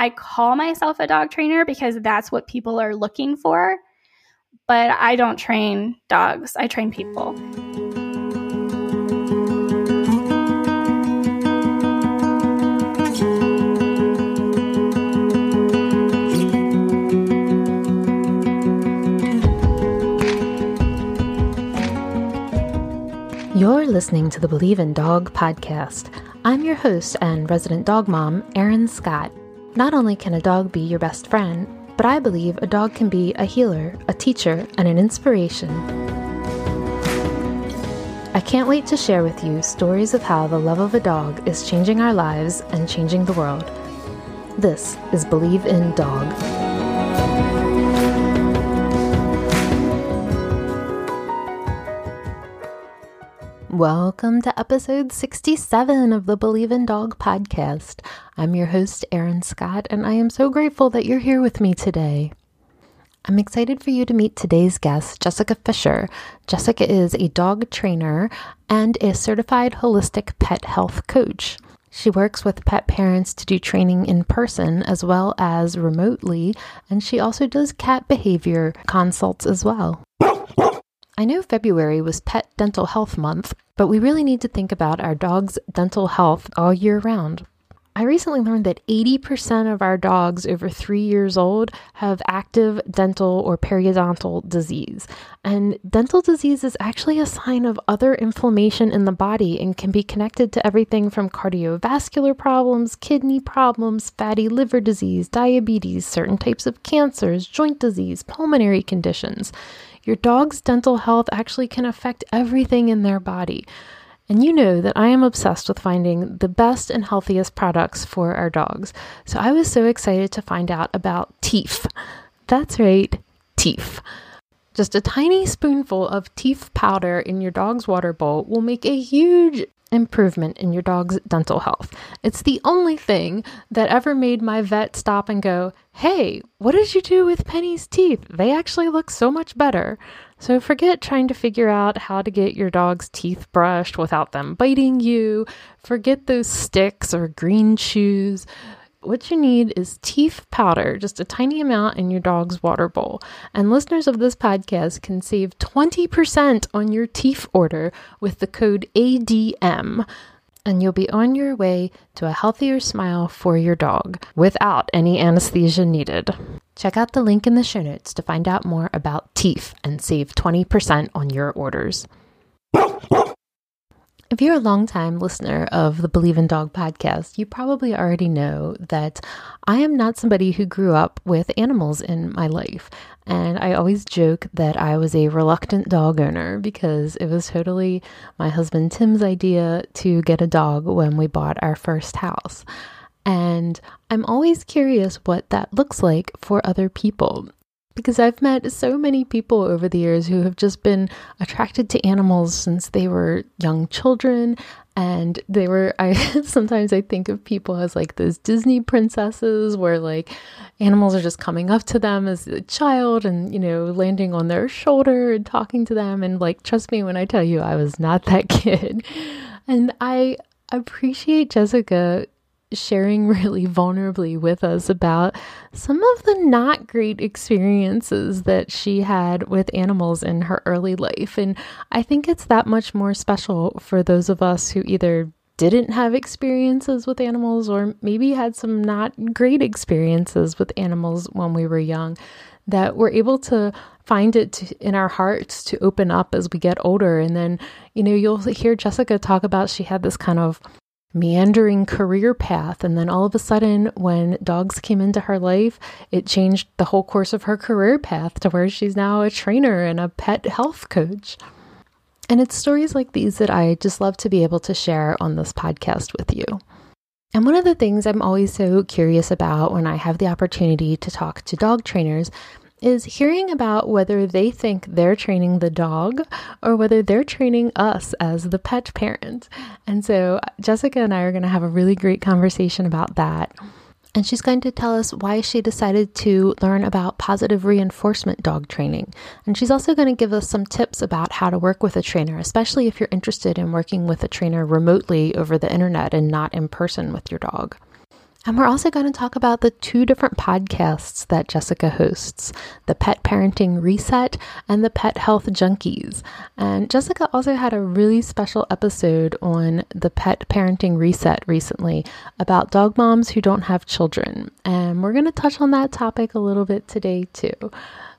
I call myself a dog trainer because that's what people are looking for, but I don't train dogs, I train people. You're listening to the Believe in Dog podcast. I'm your host and resident dog mom, Erin Scott. Not only can a dog be your best friend, but I believe a dog can be a healer, a teacher, and an inspiration. I can't wait to share with you stories of how the love of a dog is changing our lives and changing the world. This is Believe in Dog. Welcome to episode 67 of the Believe in Dog podcast. I'm your host, Erin Scott, and I am so grateful that you're here with me today. I'm excited for you to meet today's guest, Jessica Fisher. Jessica is a dog trainer and a certified holistic pet health coach. She works with pet parents to do training in person as well as remotely, and she also does cat behavior consults as well. I know February was Pet Dental Health Month, but we really need to think about our dog's dental health all year round. I recently learned that 80% of our dogs over three years old have active dental or periodontal disease. And dental disease is actually a sign of other inflammation in the body and can be connected to everything from cardiovascular problems, kidney problems, fatty liver disease, diabetes, certain types of cancers, joint disease, pulmonary conditions. Your dog's dental health actually can affect everything in their body. And you know that I am obsessed with finding the best and healthiest products for our dogs. So I was so excited to find out about Teef. That's right, Teef. Just a tiny spoonful of Teef powder in your dog's water bowl will make a huge improvement in your dog's dental health. It's the only thing that ever made my vet stop and go, Hey, what did you do with Penny's teeth? They actually look so much better. So forget trying to figure out how to get your dog's Teef brushed without them biting you. Forget those sticks or green chews. What you need is Teef powder, just a tiny amount in your dog's water bowl. And listeners of this podcast can save 20% on your teeth order with the code ADM. And you'll be on your way to a healthier smile for your dog without any anesthesia needed. Check out the link in the show notes to find out more about Teef and save 20% on your orders. If you're a longtime listener of the Believe in Dog podcast, you probably already know that I am not somebody who grew up with animals in my life. And I always joke that I was a reluctant dog owner because it was totally my husband Tim's idea to get a dog when we bought our first house. And I'm always curious what that looks like for other people because I've met so many people over the years who have just been attracted to animals since they were young children and they were I sometimes I think of people as like those Disney princesses where like animals are just coming up to them as a child and you know landing on their shoulder and talking to them and like trust me when I tell you I was not that kid. And I appreciate Jessica sharing really vulnerably with us about some of the not great experiences that she had with animals in her early life. And I think it's that much more special for those of us who either didn't have experiences with animals or maybe had some not great experiences with animals when we were young that we're able to find it to, in our hearts to open up as we get older and then you know you'll hear Jessica talk about she had this kind of meandering career path. And then all of a sudden, when dogs came into her life, it changed the whole course of her career path to where she's now a trainer and a pet health coach. And it's stories like these that I just love to be able to share on this podcast with you. And one of the things I'm always so curious about when I have the opportunity to talk to dog trainers is hearing about whether they think they're training the dog or whether they're training us as the pet parent. And so Jessica and I are going to have a really great conversation about that. And she's going to tell us why she decided to learn about positive reinforcement dog training. And she's also going to give us some tips about how to work with a trainer, especially if you're interested in working with a trainer remotely over the internet and not in person with your dog. And we're also going to talk about the two different podcasts that Jessica hosts the Pet Parenting Reset and the Pet Health Junkies. And Jessica also had a really special episode on the Pet Parenting Reset recently about dog moms who don't have children. And we're going to touch on that topic a little bit today, too.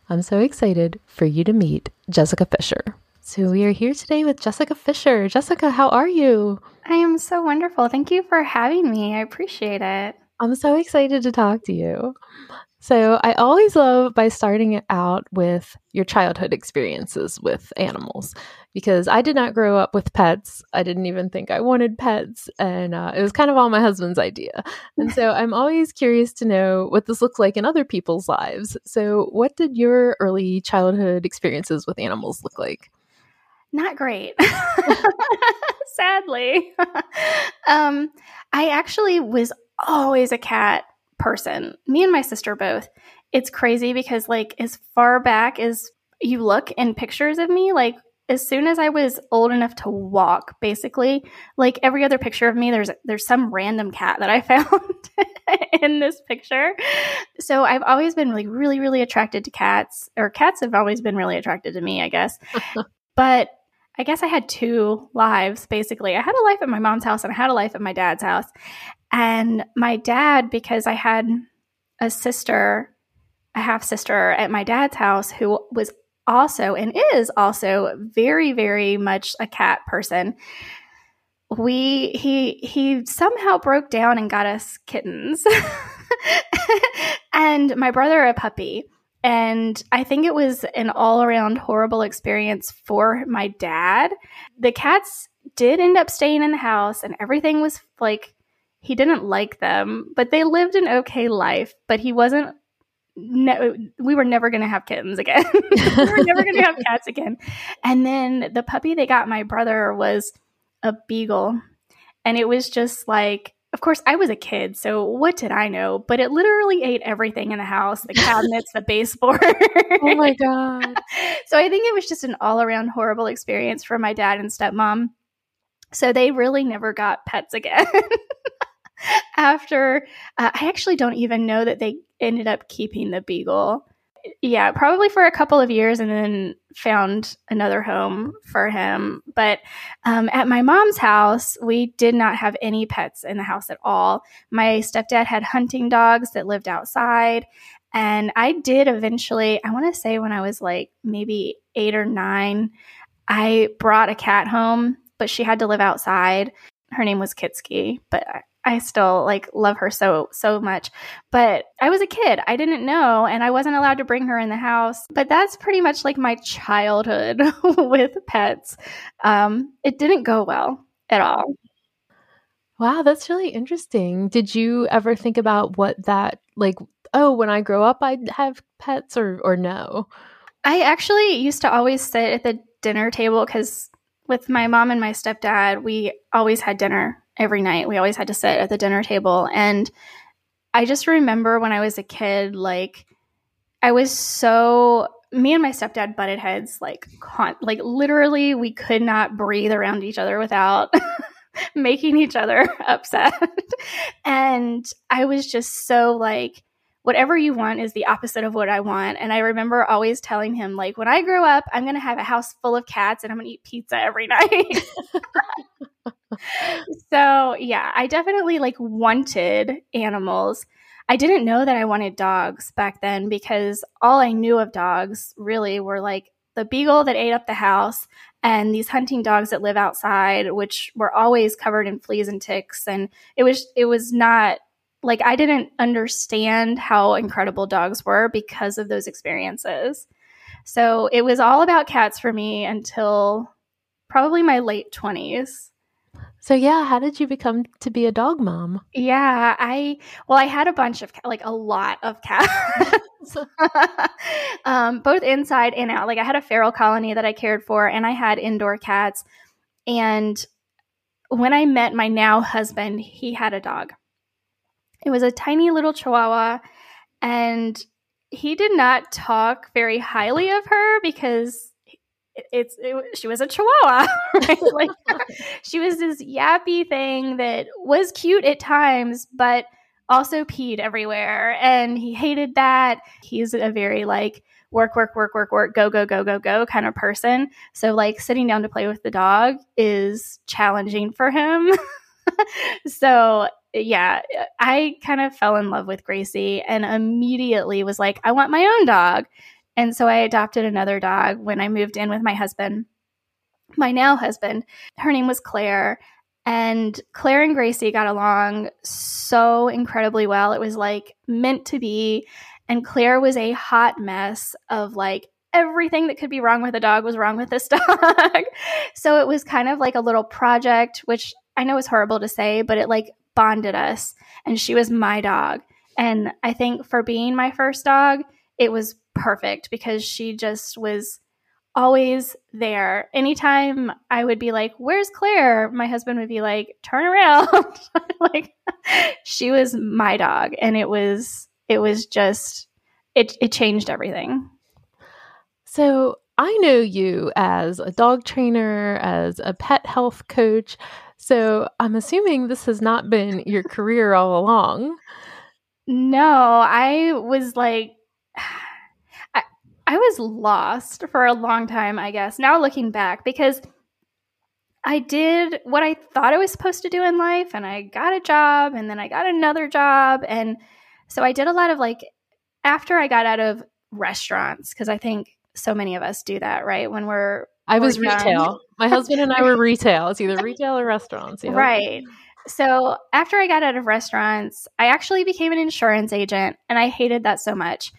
I'm so excited for you to meet Jessica Fisher. So, we are here today with Jessica Fisher. Jessica, how are you? I am so wonderful. Thank you for having me. I appreciate it. I'm so excited to talk to you. So, I always love by starting it out with your childhood experiences with animals because I did not grow up with pets. I didn't even think I wanted pets. And uh, it was kind of all my husband's idea. And so, I'm always curious to know what this looks like in other people's lives. So, what did your early childhood experiences with animals look like? Not great. Sadly. um, I actually was always a cat person. Me and my sister both. It's crazy because like as far back as you look in pictures of me, like as soon as I was old enough to walk, basically, like every other picture of me, there's there's some random cat that I found in this picture. So I've always been like really, really attracted to cats, or cats have always been really attracted to me, I guess. but I guess I had two lives basically. I had a life at my mom's house and I had a life at my dad's house. And my dad, because I had a sister, a half sister at my dad's house who was also and is also very, very much a cat person. We he he somehow broke down and got us kittens. and my brother a puppy. And I think it was an all around horrible experience for my dad. The cats did end up staying in the house and everything was like he didn't like them, but they lived an okay life. But he wasn't. We were never going to have kittens again. we were never going to have cats again. And then the puppy they got my brother was a beagle, and it was just like. Of course, I was a kid, so what did I know? But it literally ate everything in the house the cabinets, the baseboard. oh my God. so I think it was just an all around horrible experience for my dad and stepmom. So they really never got pets again after uh, I actually don't even know that they ended up keeping the beagle. Yeah, probably for a couple of years and then found another home for him. But um, at my mom's house, we did not have any pets in the house at all. My stepdad had hunting dogs that lived outside. And I did eventually, I want to say when I was like maybe eight or nine, I brought a cat home, but she had to live outside. Her name was Kitsky, but I still like love her so so much. But I was a kid. I didn't know and I wasn't allowed to bring her in the house. But that's pretty much like my childhood with pets. Um it didn't go well at all. Wow, that's really interesting. Did you ever think about what that like oh, when I grow up I'd have pets or or no? I actually used to always sit at the dinner table cuz with my mom and my stepdad, we always had dinner every night. We always had to sit at the dinner table. And I just remember when I was a kid, like, I was so me and my stepdad butted heads like con- like literally we could not breathe around each other without making each other upset and i was just so like whatever you want is the opposite of what i want. And i remember always telling him like when i grow up i'm going to have a house full of cats and i'm going to eat pizza every night. So yeah, I definitely like wanted animals. I didn't know that I wanted dogs back then because all I knew of dogs really were like the beagle that ate up the house and these hunting dogs that live outside which were always covered in fleas and ticks. And it was it was not like I didn't understand how incredible dogs were because of those experiences. So it was all about cats for me until probably my late 20s. So yeah, how did you become to be a dog mom? Yeah, I well, I had a bunch of like a lot of cats, um, both inside and out. Like I had a feral colony that I cared for, and I had indoor cats. And when I met my now husband, he had a dog. It was a tiny little Chihuahua, and he did not talk very highly of her because it's it, she was a chihuahua right like she was this yappy thing that was cute at times but also peed everywhere and he hated that. He's a very like work, work, work, work, work, go, go, go, go, go kind of person. So, like, sitting down to play with the dog is challenging for him. so, yeah, I kind of fell in love with Gracie and immediately was like, I want my own dog. And so I adopted another dog when I moved in with my husband, my now husband. Her name was Claire. And Claire and Gracie got along so incredibly well. It was like meant to be. And Claire was a hot mess of like everything that could be wrong with a dog was wrong with this dog. so it was kind of like a little project, which I know is horrible to say, but it like bonded us. And she was my dog. And I think for being my first dog, it was perfect because she just was always there. Anytime I would be like, Where's Claire? My husband would be like, Turn around. like she was my dog. And it was it was just it it changed everything. So I know you as a dog trainer, as a pet health coach. So I'm assuming this has not been your career all along. No, I was like I, I was lost for a long time, I guess. Now looking back because I did what I thought I was supposed to do in life and I got a job and then I got another job and so I did a lot of like after I got out of restaurants because I think so many of us do that, right? When we're I was retail. My husband and I were retail. It's either retail or restaurants. Yeah. Right. So after I got out of restaurants, I actually became an insurance agent and I hated that so much.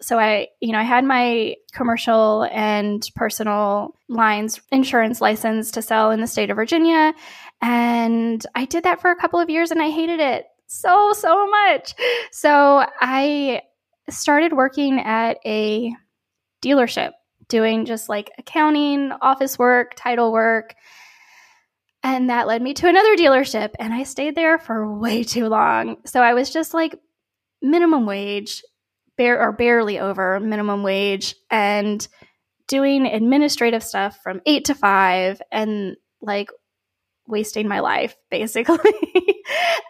So I, you know, I had my commercial and personal lines insurance license to sell in the state of Virginia. And I did that for a couple of years and I hated it so, so much. So I started working at a dealership doing just like accounting, office work, title work. And that led me to another dealership. And I stayed there for way too long. So I was just like minimum wage, bare or barely over minimum wage, and doing administrative stuff from eight to five and like wasting my life basically.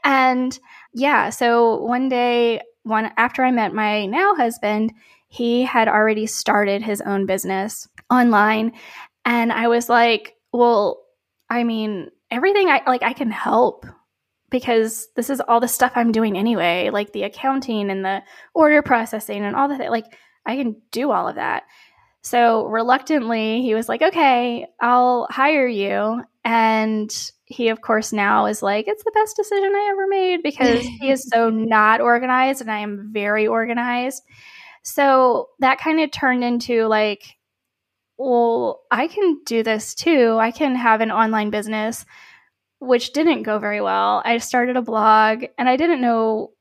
and yeah, so one day, one after I met my now husband, he had already started his own business online. And I was like, well, I mean, everything I like, I can help because this is all the stuff I'm doing anyway, like the accounting and the order processing and all that. Like, I can do all of that. So reluctantly, he was like, okay, I'll hire you. And he, of course, now is like, it's the best decision I ever made because he is so not organized and I am very organized. So that kind of turned into like, well, I can do this too. I can have an online business, which didn't go very well. I started a blog and I didn't know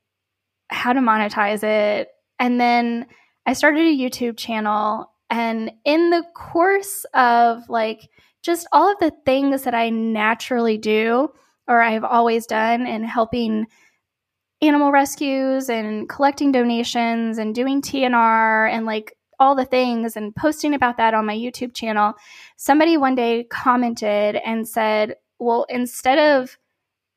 how to monetize it. And then I started a YouTube channel. And in the course of like just all of the things that I naturally do or I've always done and helping animal rescues and collecting donations and doing TNR and like all the things and posting about that on my YouTube channel, somebody one day commented and said, Well, instead of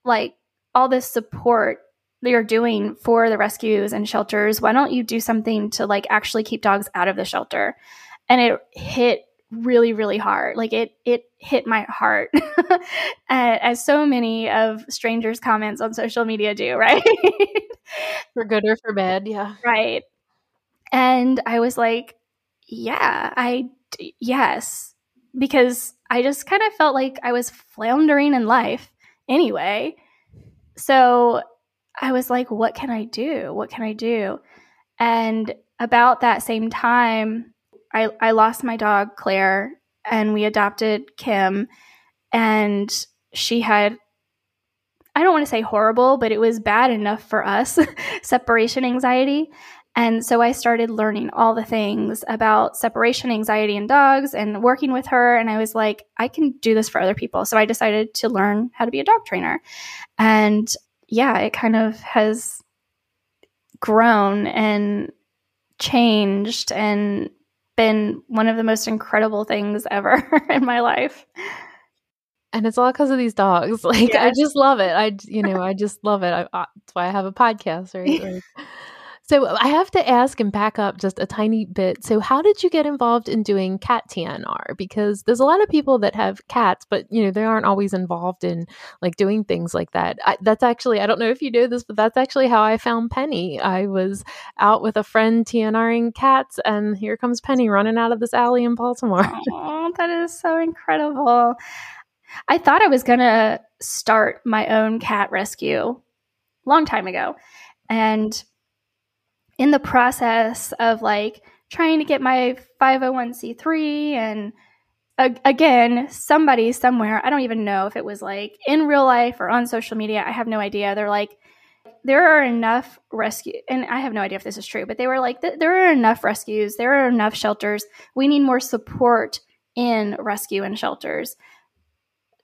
like all this support that you're doing for the rescues and shelters, why don't you do something to like actually keep dogs out of the shelter? And it hit really really hard. Like it it hit my heart as so many of strangers comments on social media do right? For good or for bad yeah. Right. And i was like yeah i yes. Because i just kind of felt like i was floundering in life anyway. So i was like what can i do? What can i do? And about that same time I, I lost my dog, Claire, and we adopted Kim. And she had, I don't want to say horrible, but it was bad enough for us separation anxiety. And so I started learning all the things about separation anxiety in dogs and working with her. And I was like, I can do this for other people. So I decided to learn how to be a dog trainer. And yeah, it kind of has grown and changed and been one of the most incredible things ever in my life. and it's all because of these dogs. Like yes. I just love it. I you know I just love it. I, I, that's why I have a podcast, right? Like, so I have to ask and back up just a tiny bit. So how did you get involved in doing cat TNR? Because there's a lot of people that have cats, but you know they aren't always involved in like doing things like that. I, that's actually I don't know if you know this, but that's actually how I found Penny. I was out with a friend TNRing cats, and here comes Penny running out of this alley in Baltimore. Oh, that is so incredible. I thought I was gonna start my own cat rescue long time ago, and in the process of like trying to get my 501c3 and again somebody somewhere i don't even know if it was like in real life or on social media i have no idea. They're like there are enough rescue and i have no idea if this is true but they were like there are enough rescues. There are enough shelters. We need more support in rescue and shelters.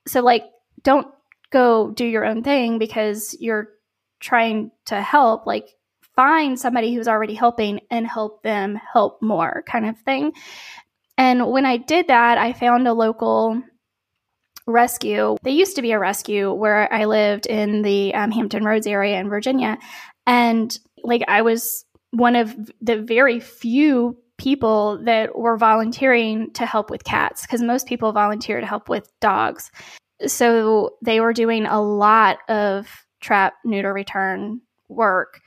So like don't go do your own thing because you're trying to help. Like find somebody who's already helping and help them help more kind of thing. And when I did that, I found a local rescue. They used to be a rescue where I lived in the um, Hampton Roads area in Virginia. And like I was one of the very few people that were volunteering to help with cats because most people volunteer to help with dogs. So they were doing a lot of trap, neuter, return work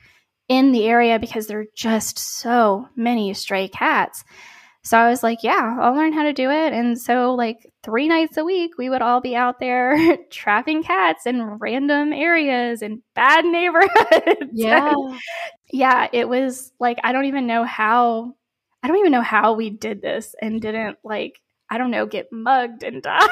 in the area because there are just so many stray cats. So I was like, yeah, I'll learn how to do it. And so, like, three nights a week, we would all be out there trapping cats in random areas in bad neighborhoods. Yeah. yeah, it was like, I don't even know how, I don't even know how we did this and didn't, like, I don't know, get mugged and die.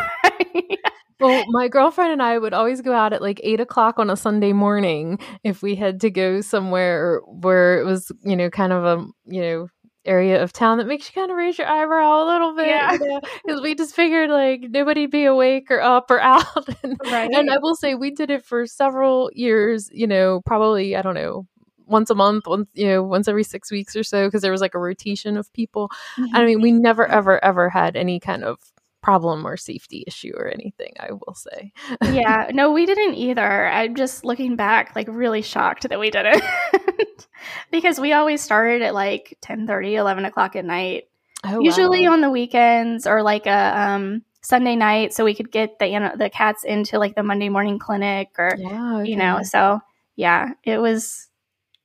Well, my girlfriend and I would always go out at like eight o'clock on a Sunday morning if we had to go somewhere where it was, you know, kind of a, you know, area of town that makes you kind of raise your eyebrow a little bit. Yeah. Because you know? we just figured like nobody'd be awake or up or out. and, right. and I will say we did it for several years, you know, probably, I don't know, once a month, once you know, once every six weeks or so, because there was like a rotation of people. Mm-hmm. I mean, we never, ever, ever had any kind of problem or safety issue or anything i will say yeah no we didn't either i'm just looking back like really shocked that we didn't because we always started at like 10 30 11 o'clock at night oh, usually wow. on the weekends or like a um, sunday night so we could get the you know, the cats into like the monday morning clinic or yeah, okay. you know so yeah it was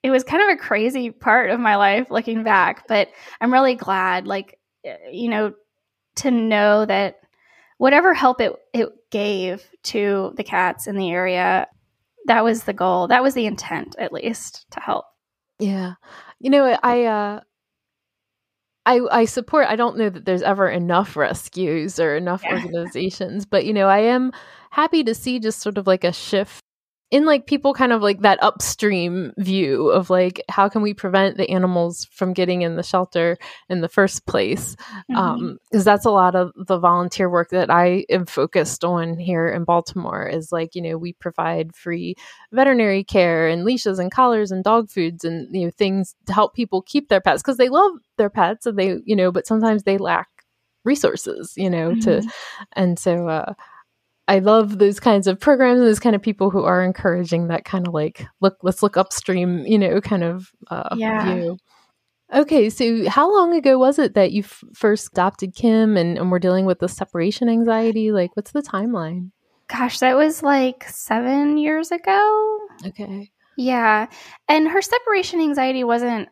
it was kind of a crazy part of my life looking back but i'm really glad like eh, you know to know that whatever help it, it gave to the cats in the area, that was the goal. That was the intent, at least, to help. Yeah. You know, I, uh, I, I support i don't know that there's ever enough rescues or enough yeah. organizations but you know i am happy to see just sort of like a shift in like people kind of like that upstream view of like how can we prevent the animals from getting in the shelter in the first place because mm-hmm. um, that's a lot of the volunteer work that i am focused on here in baltimore is like you know we provide free veterinary care and leashes and collars and dog foods and you know things to help people keep their pets because they love their pets and they you know but sometimes they lack resources you know mm-hmm. to and so uh I love those kinds of programs and those kind of people who are encouraging that kind of like look let's look upstream, you know, kind of uh, yeah. view. Okay, so how long ago was it that you f- first adopted Kim and, and were dealing with the separation anxiety? Like, what's the timeline? Gosh, that was like seven years ago. Okay. Yeah. And her separation anxiety wasn't,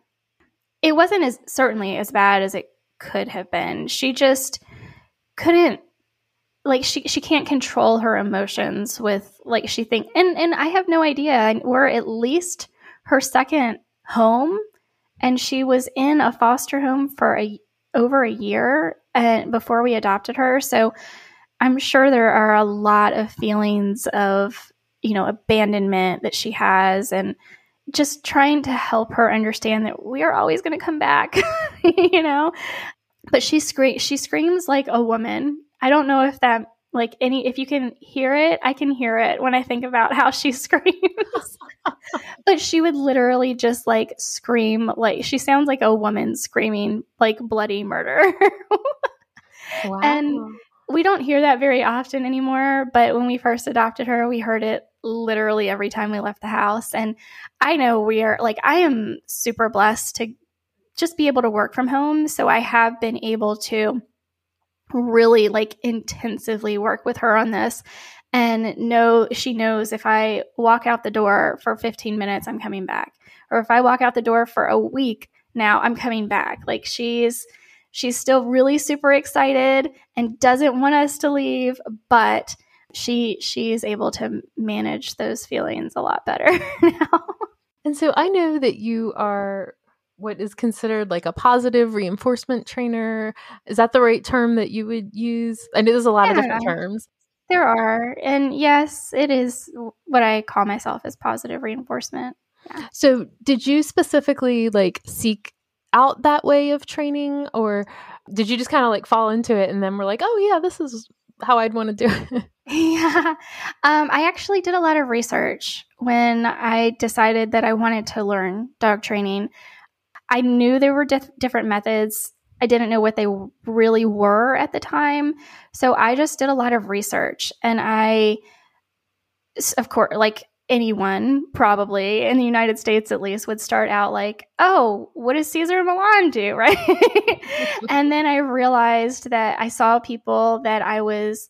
it wasn't as certainly as bad as it could have been. She just couldn't like she she can't control her emotions with like she think and and I have no idea. We're at least her second home, and she was in a foster home for a over a year and before we adopted her. So I'm sure there are a lot of feelings of you know abandonment that she has and just trying to help her understand that we are always going to come back you know but she screams she screams like a woman I don't know if that like any if you can hear it, I can hear it when I think about how she screams. but she would literally just like scream like she sounds like a woman screaming like bloody murder. wow. And we don't hear that very often anymore, but when we first adopted her, we heard it literally every time we left the house. And I know we are like, I am super blessed to just be able to work from home. So I have been able to really like intensively work with her on this and know she knows if I walk out the door for 15 minutes, I'm coming back. Or if I walk out the door for a week, now I'm coming back. Like she's she's still really super excited and doesn't want us to leave, but she she's able to manage those feelings a lot better now. And so I know that you are what is considered like a positive reinforcement trainer. Is that the right term that you would use? I know there's a lot yeah, of different terms. There are. And yes, it is what I call myself as positive reinforcement. Yeah. So, did you specifically like seek out that way of training or did you just kind of like fall into it and then we're like, "Oh yeah, this is how I'd want to do it?" yeah. Um, I actually did a lot of research when I decided that I wanted to learn dog training. I knew there were dif- different methods. I didn't know what they really were at the time. So I just did a lot of research and I, of course, like anyone probably in the United States at least would start out like, oh, what does Cesar Millan do? Right. and then I realized that I saw people that I was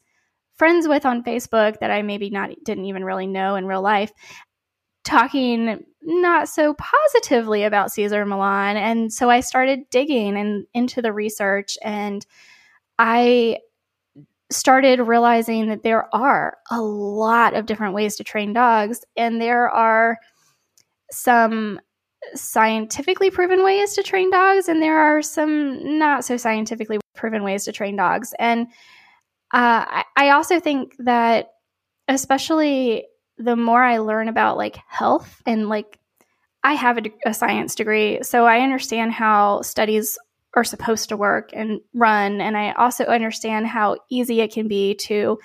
friends with on Facebook that I maybe not didn't even really know in real life talking not so positively about Cesar Millan. And so I started digging and into the research and I started realizing that there are a lot of different ways to train dogs and there are some scientifically proven ways to train dogs and there are some not so scientifically proven ways to train dogs and uh, I, I also think that especially the more I learn about like health and like I have a, a, science degree, so I understand how studies are supposed to work and run. And I also understand how easy it can be to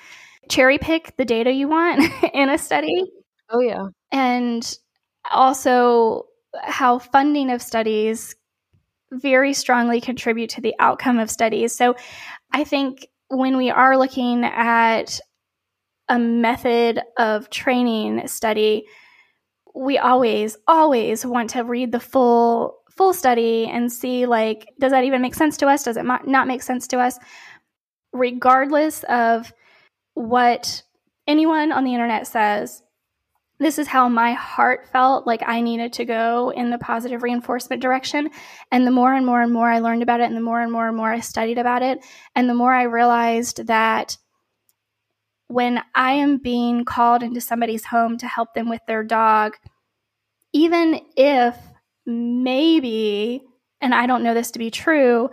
cherry pick the data you want in a study. Oh, yeah. And also how funding of studies very strongly contribute to the outcome of studies. So I think when we are looking at a method of training study, we always, always want to read the full full study and see like does that even make sense to us does it not make sense to us regardless of what anyone on the internet says this is how my heart felt like I needed to go in the positive reinforcement direction. And the more and more and more I learned about it, and the more and more and more I studied about it, and the more I realized that when I am being called into somebody's home to help them with their dog, even if maybe, and I don't know this to be true,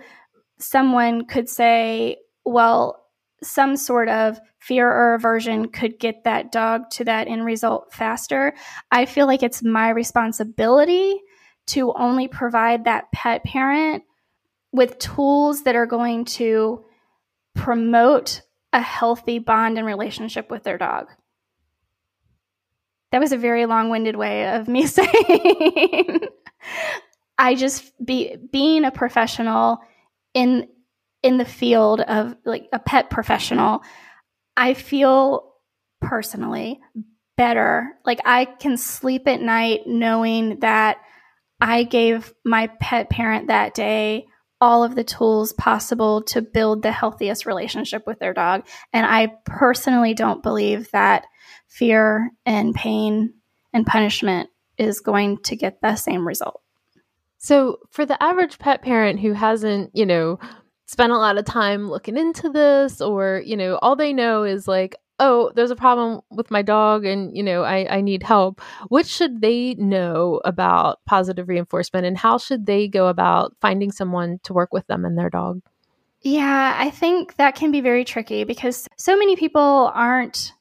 someone could say, well, some sort of fear or aversion could get that dog to that end result faster. I feel like it's my responsibility to only provide that pet parent with tools that are going to promote a healthy bond and relationship with their dog. That was a very long-winded way of me saying I just be being a professional in in the field of like a pet professional, I feel personally better. Like I can sleep at night knowing that I gave my pet parent that day all of the tools possible to build the healthiest relationship with their dog. And I personally don't believe that fear and pain and punishment is going to get the same result. So, for the average pet parent who hasn't, you know, spent a lot of time looking into this, or, you know, all they know is like, oh, there's a problem with my dog and, you know, I, I need help. What should they know about positive reinforcement and how should they go about finding someone to work with them and their dog? Yeah, I think that can be very tricky because so many people aren't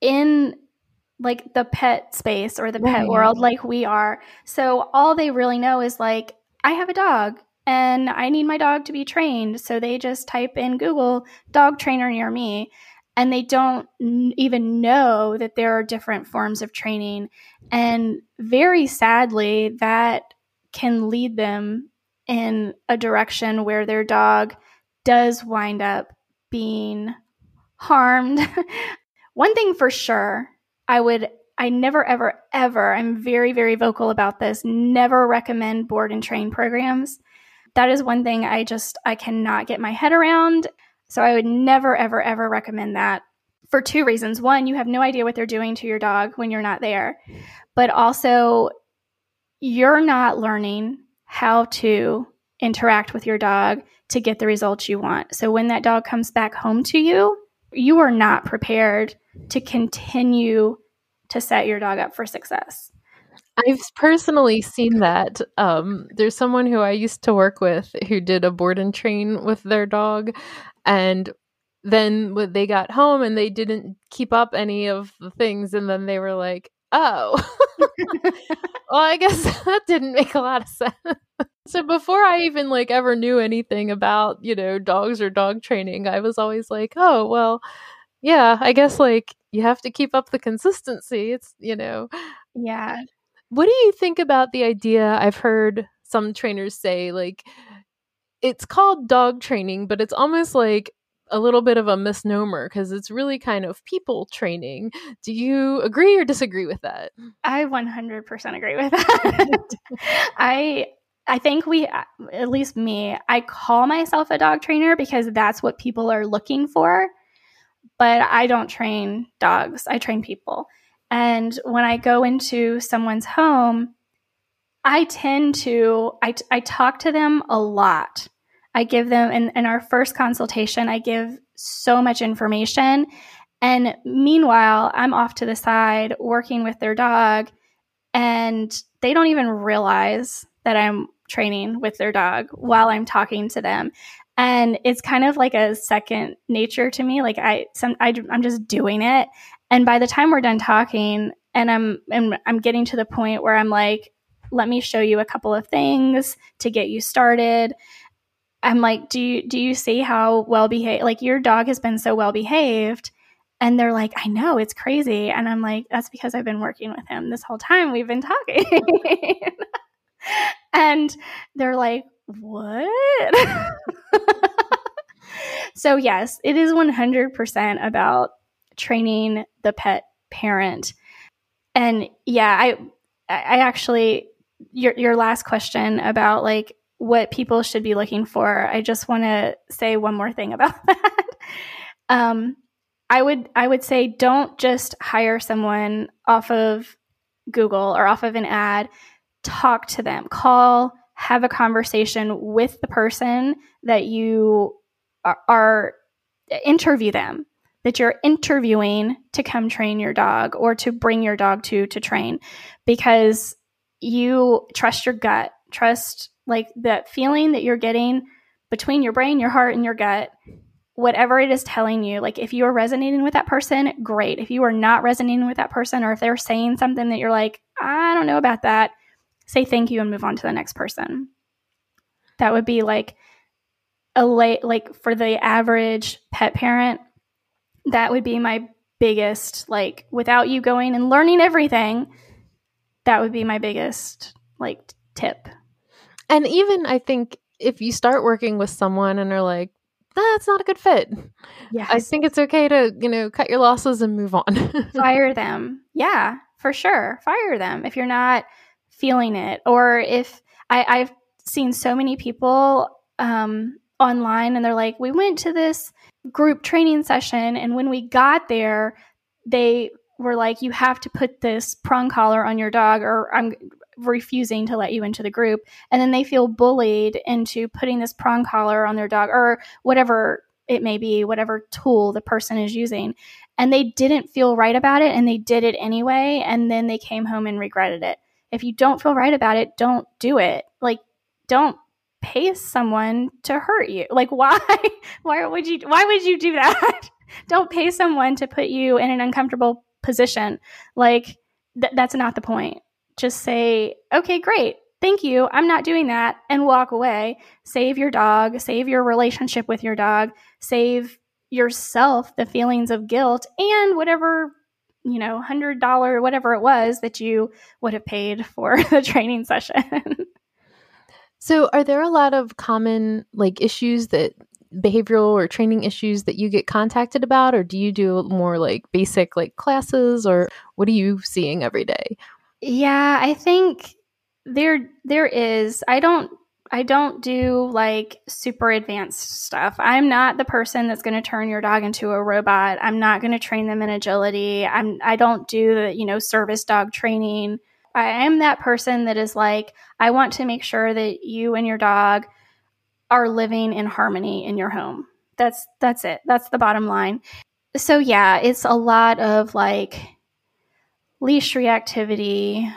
in like the pet space or the pet right. world like we are. So all they really know is like, I have a dog and I need my dog to be trained. So they just type in Google dog trainer near me and they don't n- even know that there are different forms of training. And very sadly, that can lead them in a direction where their dog does wind up being harmed. One thing for sure, I would I never, ever, ever, I'm very, very vocal about this, never recommend board and train programs. That is one thing I just, I cannot get my head around. So I would never, ever, ever recommend that for two reasons. One, you have no idea what they're doing to your dog when you're not there, but also you're not learning how to interact with your dog to get the results you want. So when that dog comes back home to you, you are not prepared to continue to set your dog up for success. I've personally seen that. Um, there's someone who I used to work with who did a board and train with their dog, and then when they got home and they didn't keep up any of the things, and then they were like, "Oh, well, I guess that didn't make a lot of sense." so before I even like ever knew anything about you know dogs or dog training, I was always like, "Oh, well." yeah, I guess like you have to keep up the consistency. It's, you know. Yeah. What do you think about the idea? I've heard some trainers say like it's called dog training, but it's almost like a little bit of a misnomer because it's really kind of people training. Do you agree or disagree with that? I 100% agree with that. I I think we uh, at least me, I call myself a dog trainer because that's what people are looking for but I don't train dogs, I train people. And when I go into someone's home, I tend to, I, I talk to them a lot. I give them, in, in our first consultation, I give so much information. And meanwhile, I'm off to the side working with their dog, and they don't even realize that I'm training with their dog while I'm talking to them. And it's kind of like a second nature to me like i some I, i'm just doing it. And by the time we're done talking and i'm and i'm getting to the point where i'm like let me show you a couple of things to get you started i'm like do you do you see how well behaved like your dog has been so well behaved and they're like i know it's crazy and i'm like that's because i've been working with him this whole time we've been talking and they're like what? so, yes, it is 100% about training the pet parent. And yeah, I, I actually, your, your last question about like what people should be looking for, I just want to say one more thing about that. um, I would, I would say don't just hire someone off of Google or off of an ad. Talk to them, call, have a conversation with the person that you are, are interview them that you're interviewing to come train your dog or to bring your dog to to train because you trust your gut trust like that feeling that you're getting between your brain your heart and your gut whatever it is telling you like if you are resonating with that person great if you are not resonating with that person or if they're saying something that you're like i don't know about that say thank you and move on to the next person. That would be like a late, like for the average pet parent, that would be my biggest, like without you going and learning everything, that would be my biggest like tip. And even I think if you start working with someone and are like, that's not a good fit. Yeah. I think it's okay to, you know, cut your losses and move on. Fire them. Yeah, for sure. Fire them. If you're not feeling it or if I, i've seen so many people um, online and they're like we went to this group training session and when we got there they were like you have to put this prong collar on your dog or i'm refusing to let you into the group and then they feel bullied into putting this prong collar on their dog or whatever it may be whatever tool the person is using and they didn't feel right about it and they did it anyway and then they came home and regretted it if you don't feel right about it, don't do it. Like, don't pay someone to hurt you. Like, why? why would you? Why would you do that? don't pay someone to put you in an uncomfortable position. Like, th- that's not the point. Just say, okay, great. Thank you. I'm not doing that and walk away. Save your dog, save your relationship with your dog, save yourself the feelings of guilt and whatever you know, hundred dollar whatever it was that you would have paid for the training session. so, are there a lot of common like issues that behavioral or training issues that you get contacted about, or do you do more like basic like classes, or what are you seeing every day? Yeah, I think there there is. I don't I don't do like super advanced stuff. I'm not the person that's going to turn your dog into a robot. I'm not going to train them in agility. I'm I don't do the, you know, service dog training. I am that person that is like I want to make sure that you and your dog are living in harmony in your home. That's that's it. That's the bottom line. So yeah, it's a lot of like leash reactivity,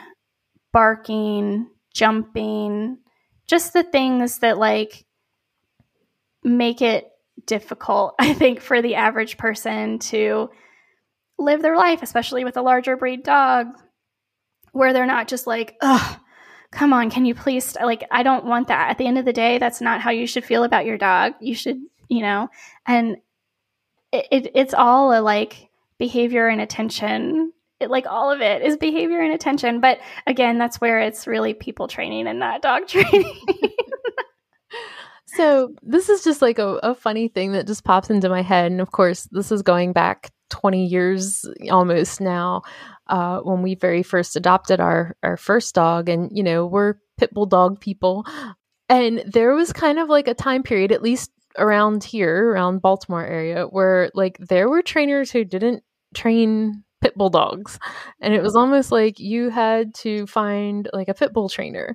barking, jumping, just the things that like make it difficult, I think, for the average person to live their life, especially with a larger breed dog, where they're not just like, ugh, come on, can you please? Like, I don't want that. At the end of the day, that's not how you should feel about your dog. You should, you know, and it, it it's all a like behavior and attention it, like all of it is behavior and attention. But again, that's where it's really people training and not dog training. so this is just like a, a funny thing that just pops into my head. And of course, this is going back 20 years almost now uh, when we very first adopted our, our first dog. And, you know, we're pit bull dog people. And there was kind of like a time period, at least around here, around Baltimore area, where like there were trainers who didn't train pit bull dogs. And it was almost like you had to find like a pit bull trainer.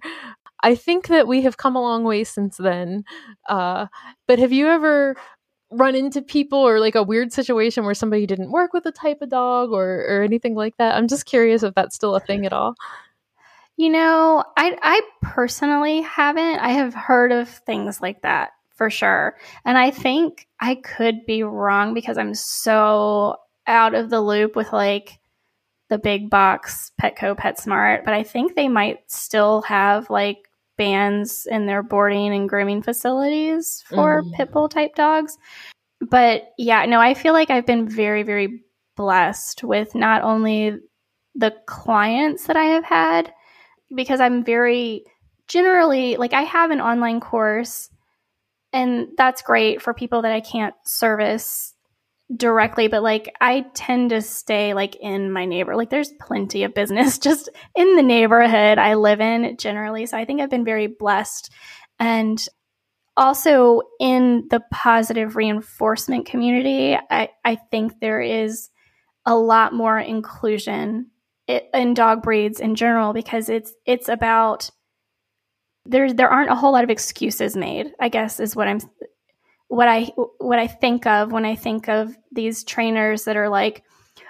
I think that we have come a long way since then. Uh, but have you ever run into people or like a weird situation where somebody didn't work with a type of dog or, or anything like that? I'm just curious if that's still a thing at all. You know, I I personally haven't. I have heard of things like that for sure. And I think I could be wrong because I'm so out of the loop with like the big box Petco PetSmart, but I think they might still have like bans in their boarding and grooming facilities for mm. pit bull type dogs. But yeah, no, I feel like I've been very, very blessed with not only the clients that I have had, because I'm very generally like I have an online course, and that's great for people that I can't service directly, but like I tend to stay like in my neighbor. Like there's plenty of business just in the neighborhood I live in generally. So I think I've been very blessed. And also in the positive reinforcement community, I, I think there is a lot more inclusion in dog breeds in general because it's it's about there there aren't a whole lot of excuses made. I guess is what I'm what I what I think of when I think of these trainers that are like,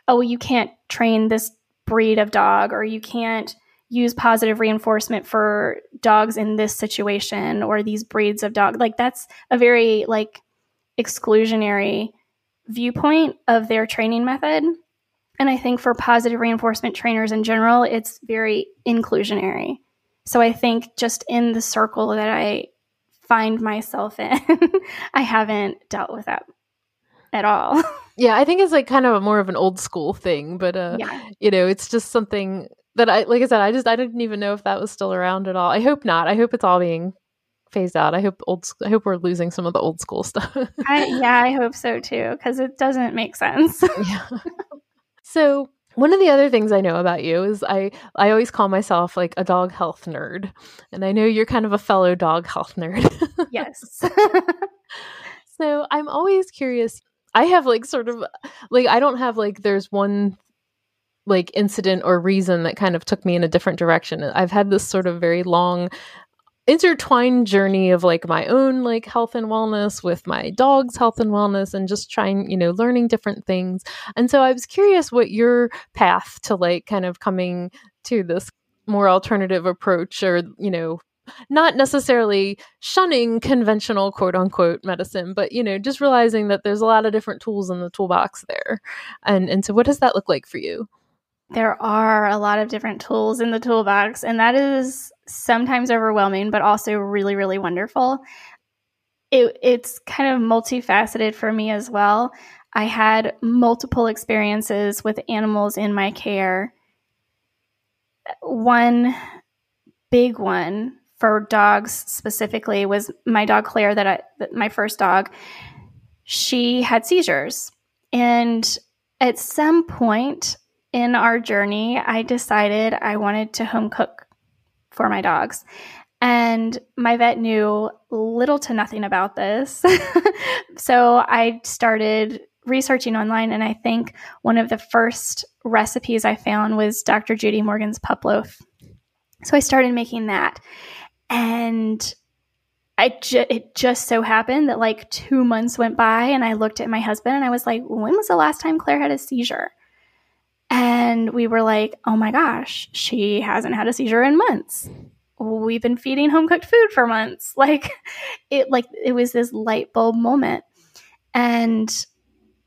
oh, you can't train this breed of dog, or you can't use positive reinforcement for dogs in this situation, or these breeds of dog. Like that's a very like exclusionary viewpoint of their training method. And I think for positive reinforcement trainers in general, it's very inclusionary. So I think just in the circle that I find myself in, I haven't dealt with that at all. yeah, I think it's like kind of a more of an old school thing, but uh yeah. you know, it's just something that I like I said, I just I didn't even know if that was still around at all. I hope not. I hope it's all being phased out. I hope old I hope we're losing some of the old school stuff. I, yeah, I hope so too cuz it doesn't make sense. yeah. So, one of the other things I know about you is I I always call myself like a dog health nerd. And I know you're kind of a fellow dog health nerd. yes. so, I'm always curious. I have like sort of like I don't have like there's one like incident or reason that kind of took me in a different direction. I've had this sort of very long intertwined journey of like my own like health and wellness with my dog's health and wellness and just trying you know learning different things. And so i was curious what your path to like kind of coming to this more alternative approach or you know not necessarily shunning conventional quote unquote medicine but you know just realizing that there's a lot of different tools in the toolbox there. And and so what does that look like for you there are a lot of different tools in the toolbox, and that is sometimes overwhelming, but also really, really wonderful. It, it's kind of multifaceted for me as well. I had multiple experiences with animals in my care. One big one for dogs specifically was my dog Claire that I that my first dog she had seizures and at some point in our journey I decided I wanted to home cook for my dogs and my vet knew little to nothing about this so I started researching online and I think one of the first recipes I found was Dr. Judy Morgan's pup loaf so I started making that and I ju- it just so happened that like two months went by and I looked at my husband and I was like, when was the last time Claire had a seizure? And we were like, oh my gosh, she hasn't had a seizure in months. We've been feeding home cooked food for months. Like it like it was this light bulb moment. And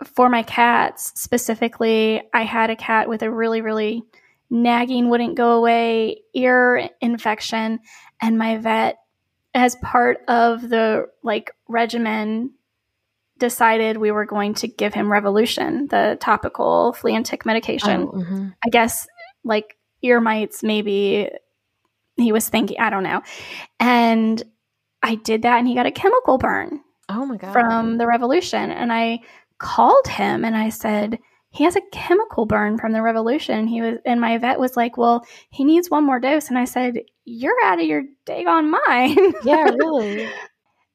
for my cats specifically, I had a cat with a really, really nagging wouldn't go away, ear infection, and my vet as part of the like regimen decided we were going to give him revolution the topical flea and tick medication Oh, mhm. i guess like ear mites maybe he was thinking i don't know and i did that and he got a chemical burn Oh my god. from the revolution and i called him and i said he has a chemical burn from the revolution he was and my vet was like well he needs one more dose and i said you're out of your day daggone mind yeah, really.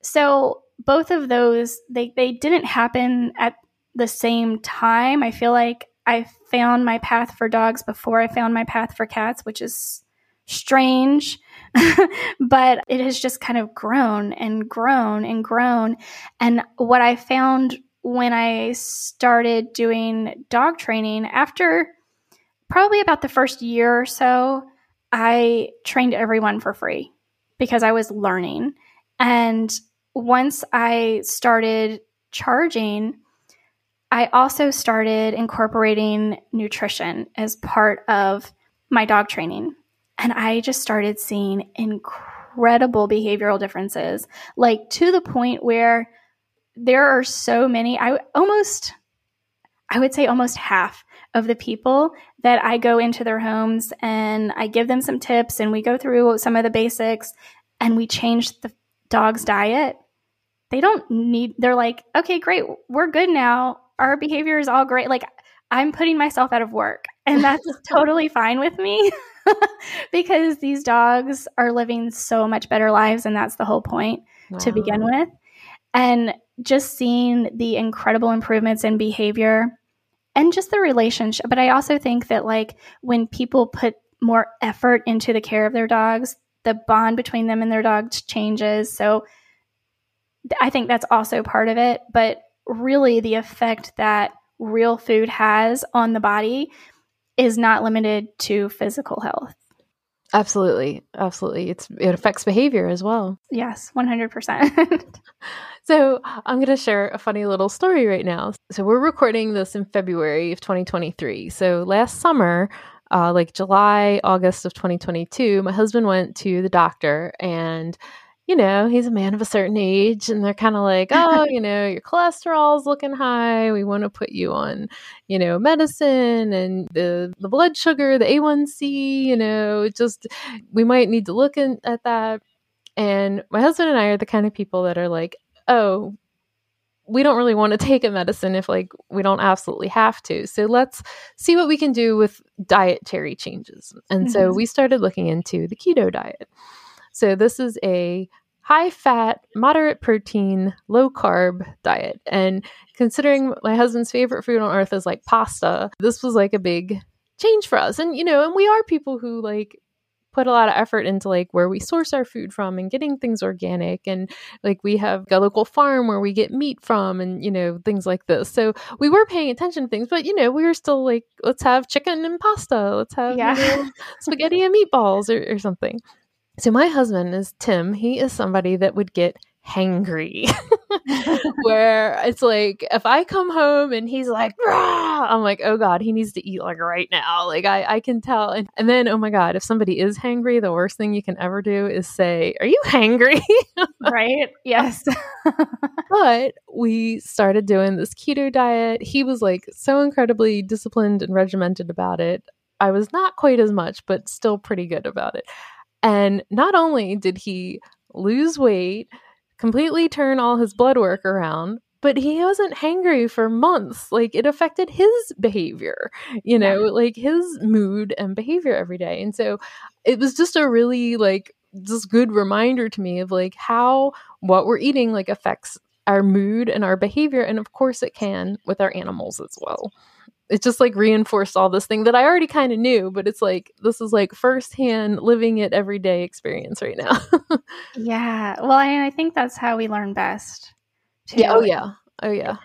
so both of those they they didn't happen at the same time. I feel like i found my path for dogs before i found my path for cats which is strange. But it has just kind of grown and grown and grown. And what i found when i started doing dog training after probably about the first year or so i trained everyone for free because i was learning. And once I started charging, I also started incorporating nutrition as part of my dog training. And I just started seeing incredible behavioral differences, like to the point where there are so many, I almost, I would say almost half of the people that I go into their homes and I give them some tips and we go through some of the basics and we change the dog's diet they don't need they're like okay great we're good now. Our behavior is all great. Like i'm putting myself out of work and that's totally fine with me because these dogs are living so much better lives and that's the whole point to begin with. And just seeing the incredible improvements in behavior and just the relationship but i also think that like when people put more effort into the care of their dogs the bond between them and their dogs changes. So I think that's also part of it, but really the effect that real food has on the body is not limited to physical health. Absolutely. Absolutely. It's it affects behavior as well. Yes, 100%. So I'm going to share a funny little story right now. So we're recording this in February of 2023. So last summer, uh, like July, August of 2022, my husband went to the doctor and you know, he's a man of a certain age, and they're kind of like, oh, you know, your cholesterol's looking high. We want to put you on, you know, medicine and the the blood sugar, the A1C, you know, just we might need to look in, at that. And my husband and I are the kind of people that are like, oh, we don't really want to take a medicine if like we don't absolutely have to. So let's see what we can do with dietary changes. And so Mhm. we started looking into the keto diet. So this is a high fat, moderate protein, low carb diet. And considering my husband's favorite food on earth is like pasta, this was like a big change for us. And you know, and we are people who like put a lot of effort into like where we source our food from and getting things organic and like we have a local farm where we get meat from and you know things like this so we were paying attention to things but you know we were still like let's have chicken and pasta let's have you Yeah. know, spaghetti and meatballs or, or something so my husband is tim he is somebody that would get hangry where it's like if I come home and he's like, "Rah!" I'm like, oh god, he needs to eat like right now. Like I, I can tell. And, and then, oh my god, if somebody is hangry, the worst thing you can ever do is say, "Are you hangry?" right? Yes. but we started doing this keto diet. He was like so incredibly disciplined and regimented about it. I was not quite as much, but still pretty good about it. And not only did he lose weight, completely turn all his blood work around, but he wasn't hangry for months. Like it affected his behavior, you know, yeah. like his mood and behavior every day. And so it was just a really like just good reminder to me of like how what we're eating like affects our mood and our behavior and of course it can with our animals as well it just like reinforced all this thing that I already kind of knew, but it's like this is like firsthand living it everyday experience right now. yeah. Well, I, I think that's how we learn best. Too. Yeah. Oh yeah. Oh yeah.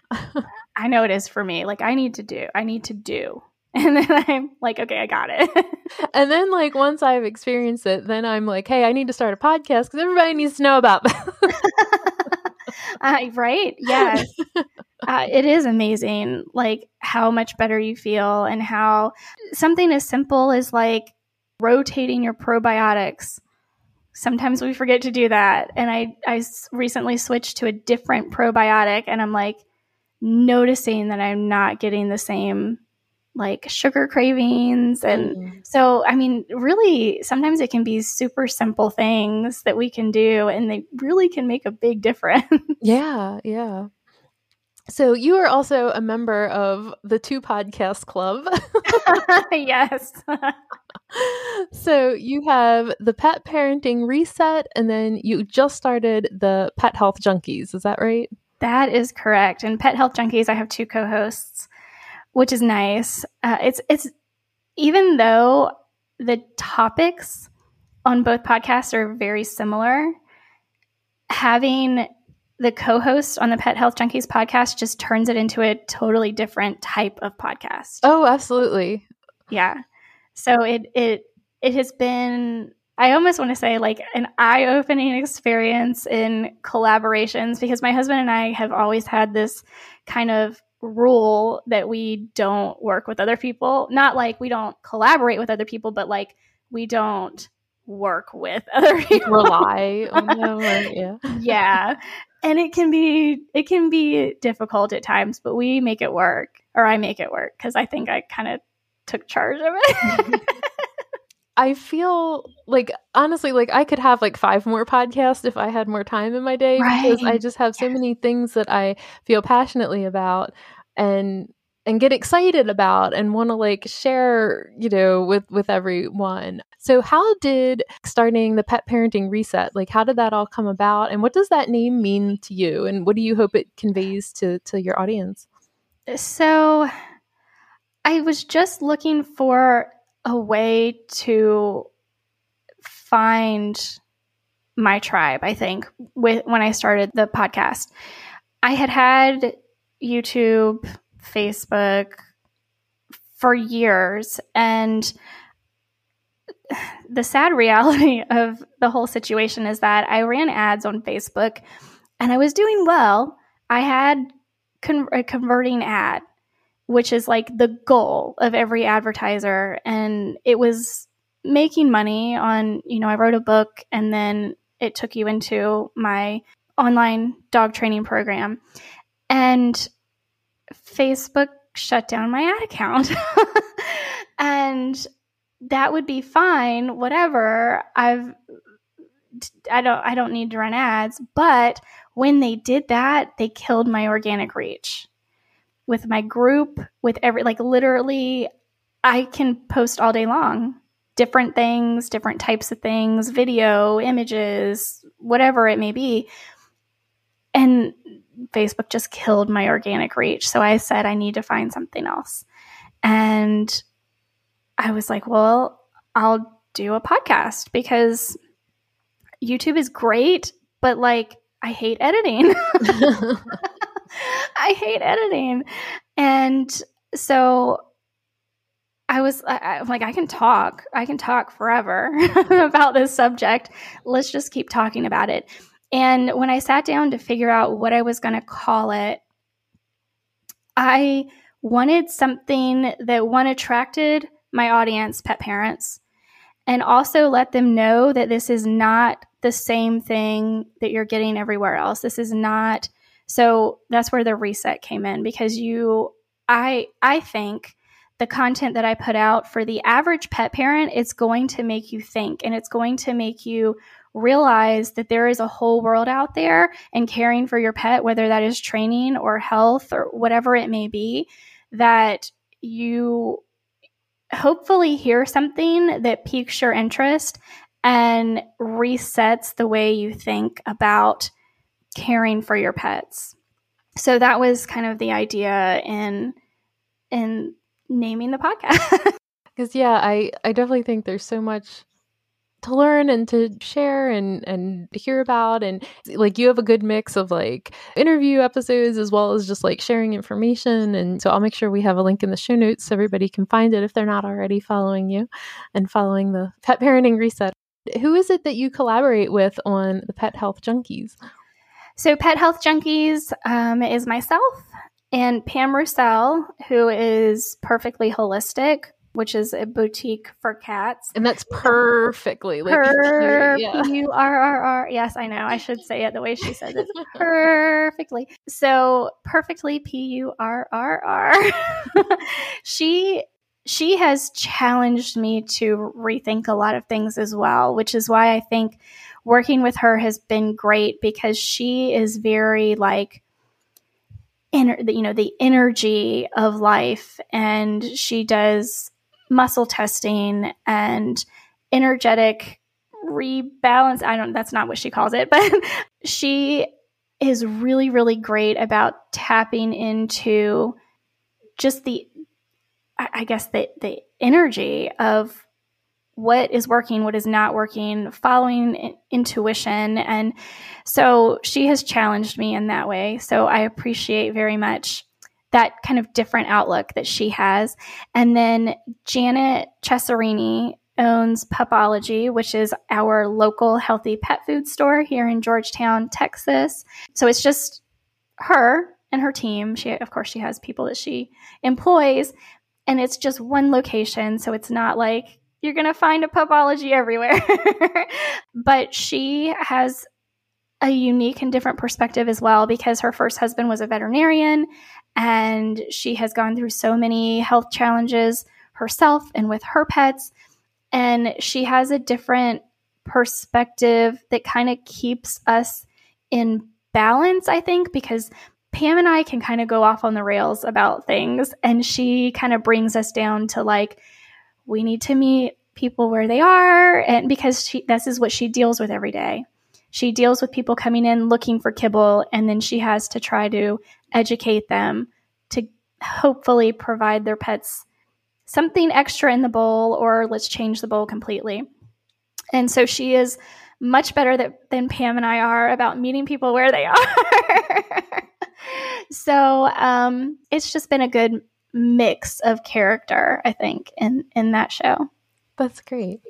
I know it is for me. Like I need to do. I need to do. And then I'm like, okay, I got it. and then like once I've experienced it, then I'm like, hey, I need to start a podcast because everybody needs to know about uh, right? Yes. Uh, it is amazing, like how much better you feel, and how something as simple as like rotating your probiotics. Sometimes we forget to do that. And I, I recently switched to a different probiotic, and I'm like noticing that I'm not getting the same like sugar cravings and mm. so i mean really sometimes it can be super simple things that we can do and they really can make a big difference yeah yeah so you are also a member of the two podcast club. Yes. So you have the pet parenting reset and then you just started the pet health junkies. Is that right? That is correct. And pet health junkies i have two co-hosts which is nice. Uh, it's it's even though the topics on both podcasts are very similar, having the co-host on the Pet Health Junkies podcast just turns it into a totally different type of podcast. Oh, absolutely. Yeah. So it it it has been I almost want to say like an eye-opening experience in collaborations because my husband and I have always had this kind of rule that we don't work with other people. Not like we don't collaborate with other people, but like we don't work with other people. Rely on them. Or, yeah. yeah. And it can be it can be difficult at times, but we make it work. Or I make it work because I think I kind of took charge of it. Mm-hmm. I feel like honestly, like I could have like five more podcasts if I had more time in my day right. because I just have so yeah. many things that I feel passionately about and and get excited about and want to like share, you know, with with everyone. So how did starting the pet parenting reset, like how did that all come about and what does that name mean to you and what do you hope it conveys to to your audience? So I was just looking for a way to find my tribe, I think, with when I started the podcast. I had had YouTube, Facebook for years and the sad reality of the whole situation is that I ran ads on Facebook and I was doing well. I had con- a converting ad which is like the goal of every advertiser. And it was making money on, you know, I wrote a book and then it took you into my online dog training program. And Facebook shut down my ad account. and that would be fine, whatever. I've I don't I don't need to run ads, but when they did that, they killed my organic reach with my group, with every, like literally, I can post all day long different things, different types of things, video, images, whatever it may be. And Facebook just killed my organic reach. So I said, I need to find something else. And I was like, well, I'll do a podcast because YouTube is great, but like, I hate editing. I hate editing. And so I was I, am like, I can talk. I can talk forever about this subject. Let's just keep talking about it. And when I sat down to figure out what I was going to call it, I wanted something that one attracted my audience, pet parents, and also let them know that this is not the same thing that you're getting everywhere else. This is not so that's where the reset came in because you I I think the content that I put out for the average pet parent, it's going to make you think and it's going to make you realize that there is a whole world out there and caring for your pet, whether that is training or health or whatever it may be, that you hopefully hear something that piques your interest and resets the way you think about caring for your pets. So that was kind of the idea in in naming the podcast. Because yeah, I I definitely think there's so much to learn and to share and and hear about and like you have a good mix of like interview episodes as well as just like sharing information and so I'll make sure we have a link in the show notes so everybody can find it if they're not already following you and following the pet parenting reset. Who is it that you collaborate with on the Pet Health Junkies? So Pet Health Junkies um, is myself and Pam Roussel, who is perfectly holistic which is a boutique for cats. And that's perfectly like per U R R R. Yes, I know. I should say it the way she said it. perfectly. So perfectly P U R R R. She she has challenged me to rethink a lot of things as well, which is why I think working with her has been great because she is very like Ener- you know the energy of life and she does muscle testing and energetic rebalance. I don't, that's not what she calls it, but she is really, really great about tapping into just the, I guess, the, the energy of what is working, what is not working, following intuition. And so she has challenged me in that way. So I appreciate very much that kind of different outlook that she has. And then Janet Cesarini owns Pupology, which is our local healthy pet food store here in Georgetown, Texas. So it's just her and her team. She, of course, she has people that she employs, and it's just one location. So it's not like you're going to find a Pupology everywhere. but she has a unique and different perspective as well because her first husband was a veterinarian and she has gone through so many health challenges herself and with her pets. And she has a different perspective that kind of keeps us in balance, I think, because Pam and I can kind of go off on the rails about things. And she kind of brings us down to like, we need to meet people where they are. And because she, this is what she deals with every day. She deals with people coming in looking for kibble, and then she has to try to educate them to hopefully provide their pets something extra in the bowl, or let's change the bowl completely. And so she is much better that, than Pam and I are about meeting people where they are. so um, it's just been a good mix of character, I think, in in that show. That's great.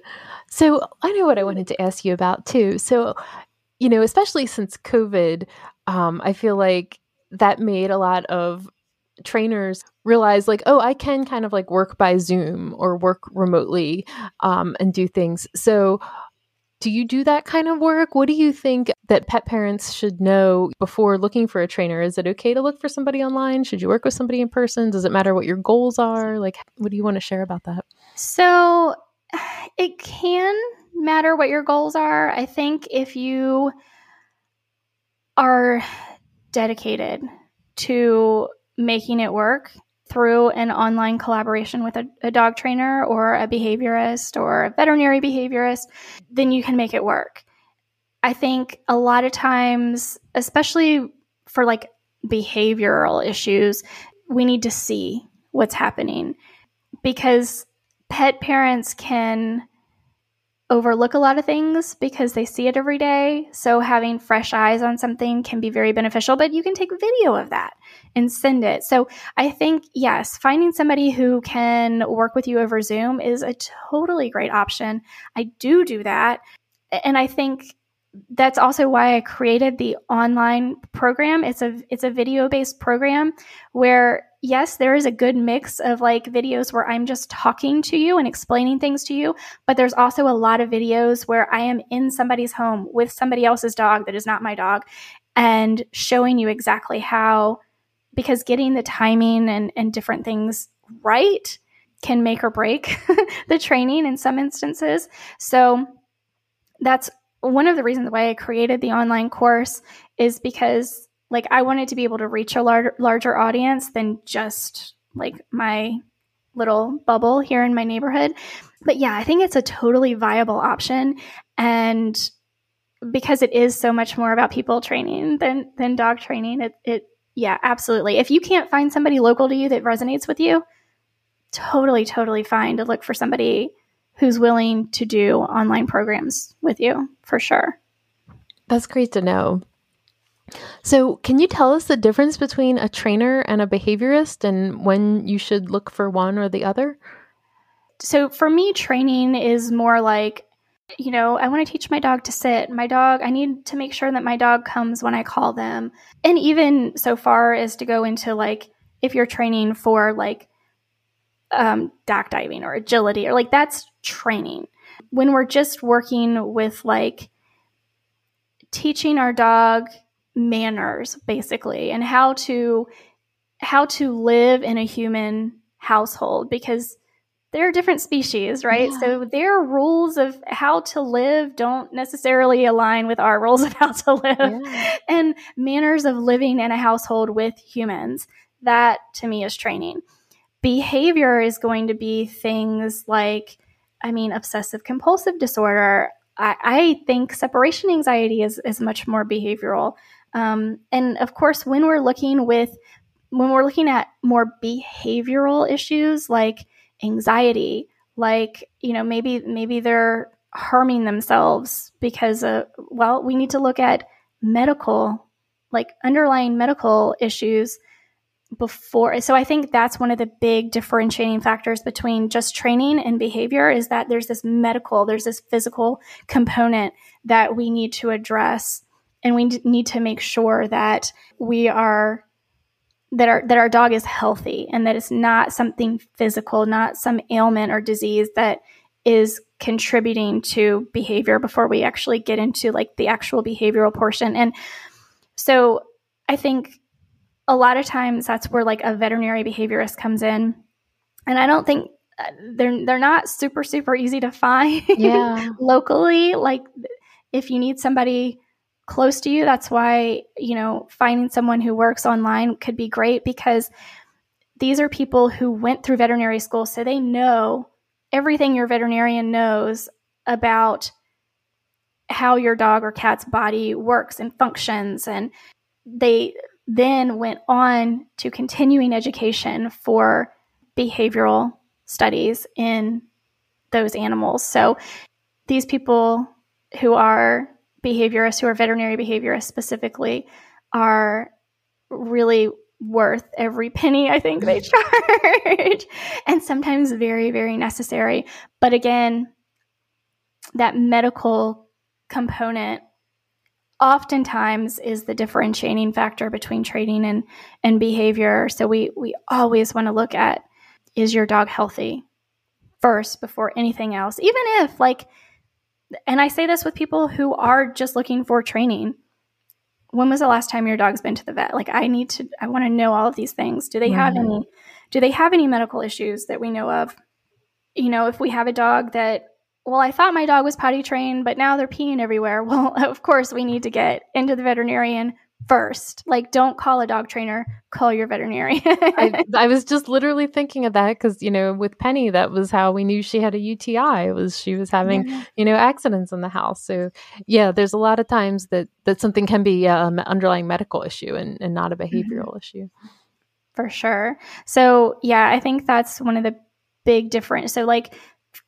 So I know what I wanted to ask you about too. So you know, especially since COVID, um, I feel like that made a lot of trainers realize like oh i can kind of like work by zoom or work remotely um, and do things. So do you do that kind of work? What do you think that pet parents should know before looking for a trainer? Is it okay to look for somebody online? Should you work with somebody in person? Does it matter what your goals are? Like what do you want to share about that? So it can matter what your goals are. I think if you are dedicated to making it work through an online collaboration with a, a, dog trainer or a behaviorist or a veterinary behaviorist, then you can make it work. I think a lot of times, especially for like behavioral issues, we need to see what's happening because pet parents can overlook a lot of things because they see it every day. So having fresh eyes on something can be very beneficial, but you can take video of that and send it. So I think, yes, finding somebody who can work with you over Zoom is a totally great option. I do do that. And I think that's also why I created the online program. It's a it's a video based program where yes, there is a good mix of like videos where I'm just talking to you and explaining things to you, but there's also a lot of videos where I am in somebody's home with somebody else's dog that is not my dog and showing you exactly how because getting the timing and and different things right can make or break the training in some instances. So that's one of the reasons why I created the online course is because like I wanted to be able to reach a lar- larger audience than just like my little bubble here in my neighborhood. But yeah, I think it's a totally viable option and because it is so much more about people training than than dog training, it it yeah, absolutely. If you can't find somebody local to you that resonates with you, totally totally fine to look for somebody who's willing to do online programs with you for sure. That's great to know. So, can you tell us the difference between a trainer and a behaviorist and when you should look for one or the other? So, for me, training is more like, you know, I want to teach my dog to sit. My dog, I need to make sure that my dog comes when I call them. And even so far as to go into like, if you're training for like um, dock diving or agility or like that's training. When we're just working with like teaching our dog manners basically and how to how to live in a human household because they're different species, right? Yeah. So their rules of how to live don't necessarily align with our rules of how to live yeah. and manners of living in a household with humans. That to me is training behavior is going to be things like, I mean, obsessive compulsive disorder. I, I think separation anxiety is, is much more behavioral. Um, and of course, when we're looking with, when we're looking at more behavioral issues like anxiety, like, you know, maybe, maybe they're harming themselves because of, well, we need to look at medical, like underlying medical issues before so i think that's one of the big differentiating factors between just training and behavior is that there's this medical there's this physical component that we need to address and we need to make sure that we are that our that our dog is healthy and that it's not something physical not some ailment or disease that is contributing to behavior before we actually get into like the actual behavioral portion and so i think a lot of times that's where like a veterinary behaviorist comes in. And I don't think uh, they're they're not super super easy to find yeah. locally like if you need somebody close to you that's why you know finding someone who works online could be great because these are people who went through veterinary school so they know everything your veterinarian knows about how your dog or cat's body works and functions and they then went on to continuing education for behavioral studies in those animals. So these people who are behaviorists, who are veterinary behaviorists specifically, are really worth every penny I think they mm-hmm. charge, and sometimes very, very necessary. But again, that medical component oftentimes is the differentiating factor between training and, and behavior. So we, we always want to look at is your dog healthy first before anything else, even if, like, and I say this with people who are just looking for training. When was the last time your dog's been to the vet? Like, I need to, I want to know all of these things. Do they have any, do they have any medical issues that we know of? You know, if we have a dog that well, I thought my dog was potty trained, but now they're peeing everywhere. Well, of course, we need to get into the veterinarian first. Like, don't call a dog trainer, call your veterinarian. I, I, was just literally thinking of that because, you know, with Penny, that was how we knew she had a UTI, was she was having, you know, accidents in the house. So, yeah, there's a lot of times that, that something can be an underlying medical issue and, and not a mm-hmm. behavioral mm-hmm. issue. For sure. So, yeah, I think that's one of the big difference. So, like,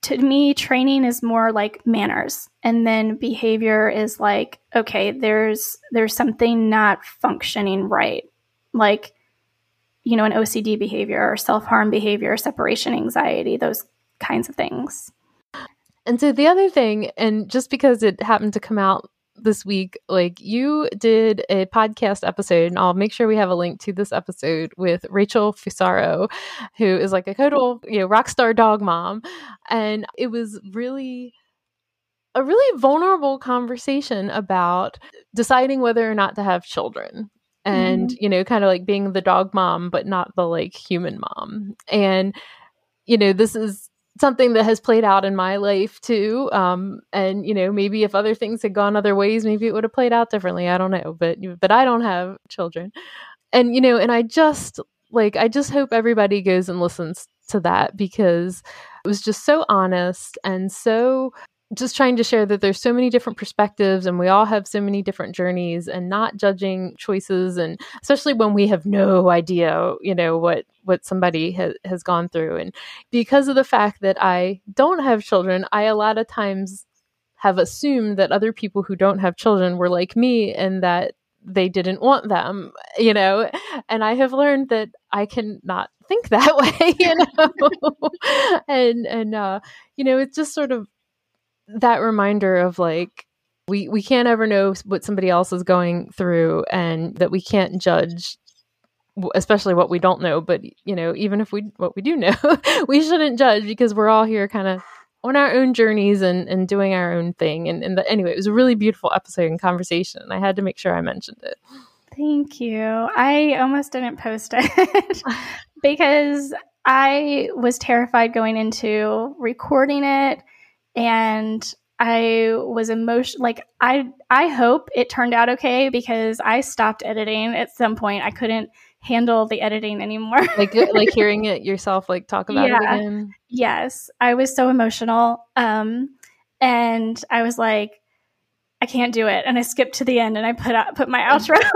to me training is more like manners and then behavior is like okay there's there's something not functioning right. Like you know an ocd behavior or self-harm behavior separation anxiety those kinds of things. And so the other thing and just because it happened to come out this week, like you did a podcast episode, and I'll make sure we have a link to this episode with Rachel Fusaro, who is like a total, you know, rock star dog mom. And it was really a really vulnerable conversation about deciding whether or not to have children and mm-hmm. you know kind of like being the dog mom but not the like human mom and you know, this is something that has played out in my life too. Um, and you know, maybe if other things had gone other ways, maybe it would have played out differently. I don't know, but but I don't have children, and you know, and I just like I just hope everybody goes and listens to that because it was just so honest and so just trying to share that there's so many different perspectives and we all have so many different journeys and not judging choices and especially when we have no idea you know what what somebody ha- has gone through. And because of the fact that i don't have children i a lot of times have assumed that other people who don't have children were like me and that they didn't want them you know? And i have learned that i can not think that way you know? And and uh you know it's just sort of that reminder of like we we can't ever know what somebody else is going through and that we can't judge especially what we don't know but you know even if we what we do know we shouldn't judge because we're all here kind of on our own journeys and, and doing our own thing. And, and the, anyway it was a really beautiful episode and conversation And i had to make sure i mentioned it. Thank you. I almost didn't post it because i was terrified going into recording it and I was emotional. Like I, I hope it turned out okay because I stopped editing at some point. I couldn't handle the editing anymore. like, like hearing it yourself, like talk about yeah. it again. Yes, I was so emotional, um, and I was like, I can't do it, and I skipped to the end, and I put out, put my outro.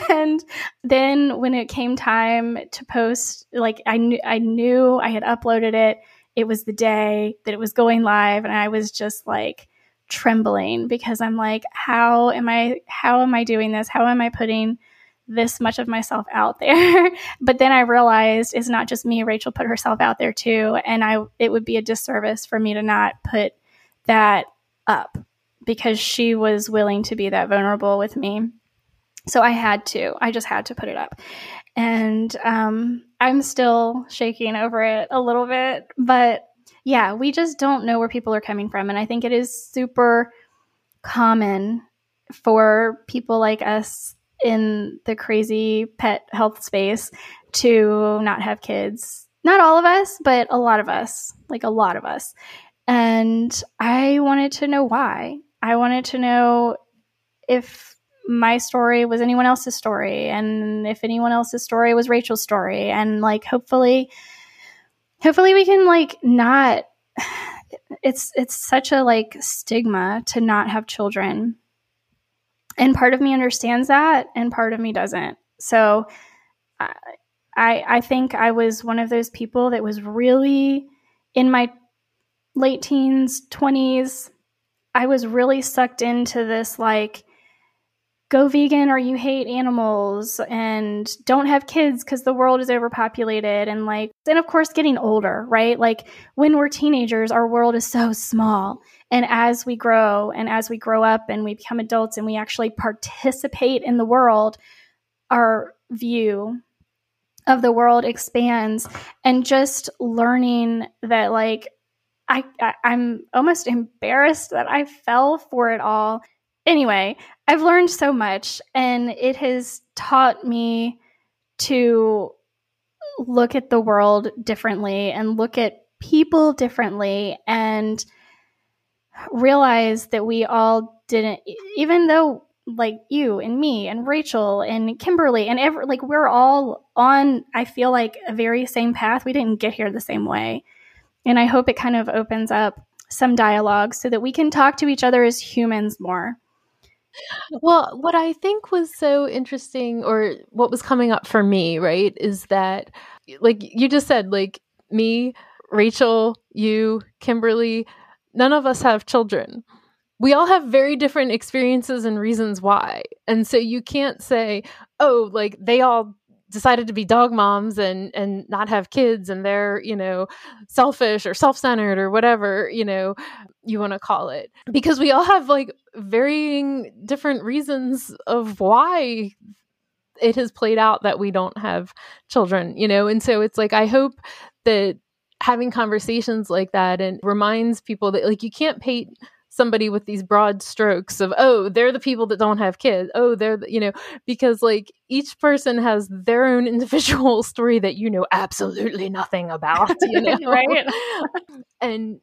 and then when it came time to post, like I knew I knew I had uploaded it it was the day that it was going live and I was just like trembling because I'm like how am I how am I doing this? How am I putting this much of myself out there? but then I realized it's not just me, Rachel put herself out there too and I it would be a disservice for me to not put that up because she was willing to be that vulnerable with me. So I had to. I just had to put it up. And um, I'm still shaking over it a little bit. But yeah, we just don't know where people are coming from. And I think it is super common for people like us in the crazy pet health space to not have kids. Not all of us, but a lot of us, like a lot of us. And I wanted to know why. I wanted to know if my story was anyone else's story and if anyone else's story was Rachel's story. And like hopefully hopefully we can like not it's it's such a like stigma to not have children. And part of me understands that and part of me doesn't. So i i think i was one of those people that was really in my late teens 20s i was really sucked into this like go vegan or you hate animals and don't have kids because the world is overpopulated and like and of course getting older right? Like when we're teenagers our world is so small. And as we grow and as we grow up and we become adults and we actually participate in the world our view of the world expands. And just learning that like I, I i'm almost embarrassed that i fell for it all anyway, I've learned so much and it has taught me to look at the world differently and look at people differently and realize that we all didn't even though like you and me and Rachel and Kimberly and every like we're all on I feel like a very same path. We didn't get here the same way. And I hope it kind of opens up some dialogue so that we can talk to each other as humans more. Well, what I think was so interesting, or what was coming up for me, right, is that, like you just said, like me, Rachel, you, Kimberly, none of us have children. We all have very different experiences and reasons why. And so you can't say, oh, like they all decided to be dog moms and and not have kids and they're you know selfish or self-centered or whatever you know you want to call it. Because we all have like varying different reasons of why it has played out that we don't have children you know? And so it's like i hope that having conversations like that and reminds people that like you can't paint somebody with these broad strokes of oh they're the people that don't have kids. Oh they're the, you know because like each person has their own individual story that you know absolutely nothing about you know? Right. And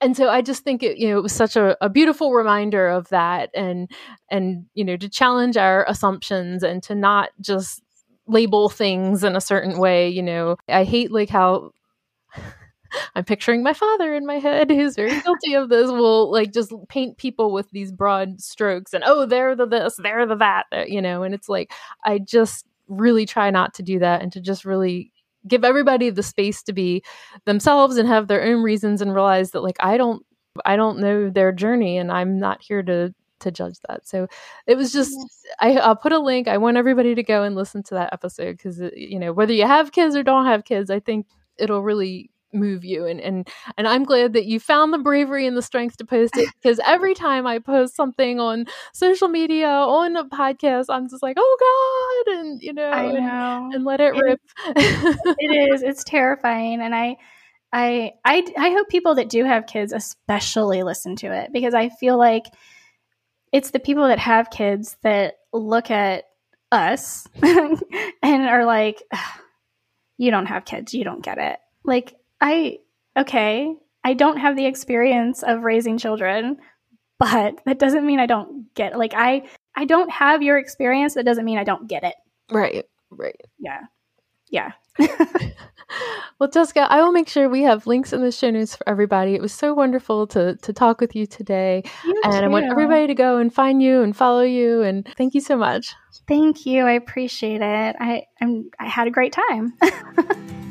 and so I just think it, you know, it was such a, a, beautiful reminder of that, and and you know, to challenge our assumptions and to not just label things in a certain way. You know, I hate like how I'm picturing my father in my head who's very guilty of this will like just paint people with these broad strokes and oh they're the this they're the that uh, you know and it's like I just really try not to do that and to just really give everybody the space to be themselves and have their own reasons and realize that like I don't I don't know their journey and I'm not here to to judge that. So it was just I, I'll put a link. I want everybody to go and listen to that episode because uh, you know whether you have kids or don't have kids, I think it'll really move you and and and I'm glad that you found the bravery and the strength to post it because every time I post something on social media on a podcast I'm just like oh god and you know, know. And, and, let it, it rip it is it's terrifying and I I I I hope people that do have kids especially listen to it because I feel like it's the people that have kids that look at us and are like you don't have kids you don't get it like I, okay, I don't have the experience of raising children, but that doesn't mean I don't get like I I don't have your experience that doesn't mean I don't get it. Right. Right. Yeah. Yeah. well, Jessica, I will make sure we have links in the show notes for everybody. It was so wonderful to to talk with you today. You and too. I want everybody to go and find you and follow you and thank you so much. Thank you. I appreciate it. I I'm I had a great time.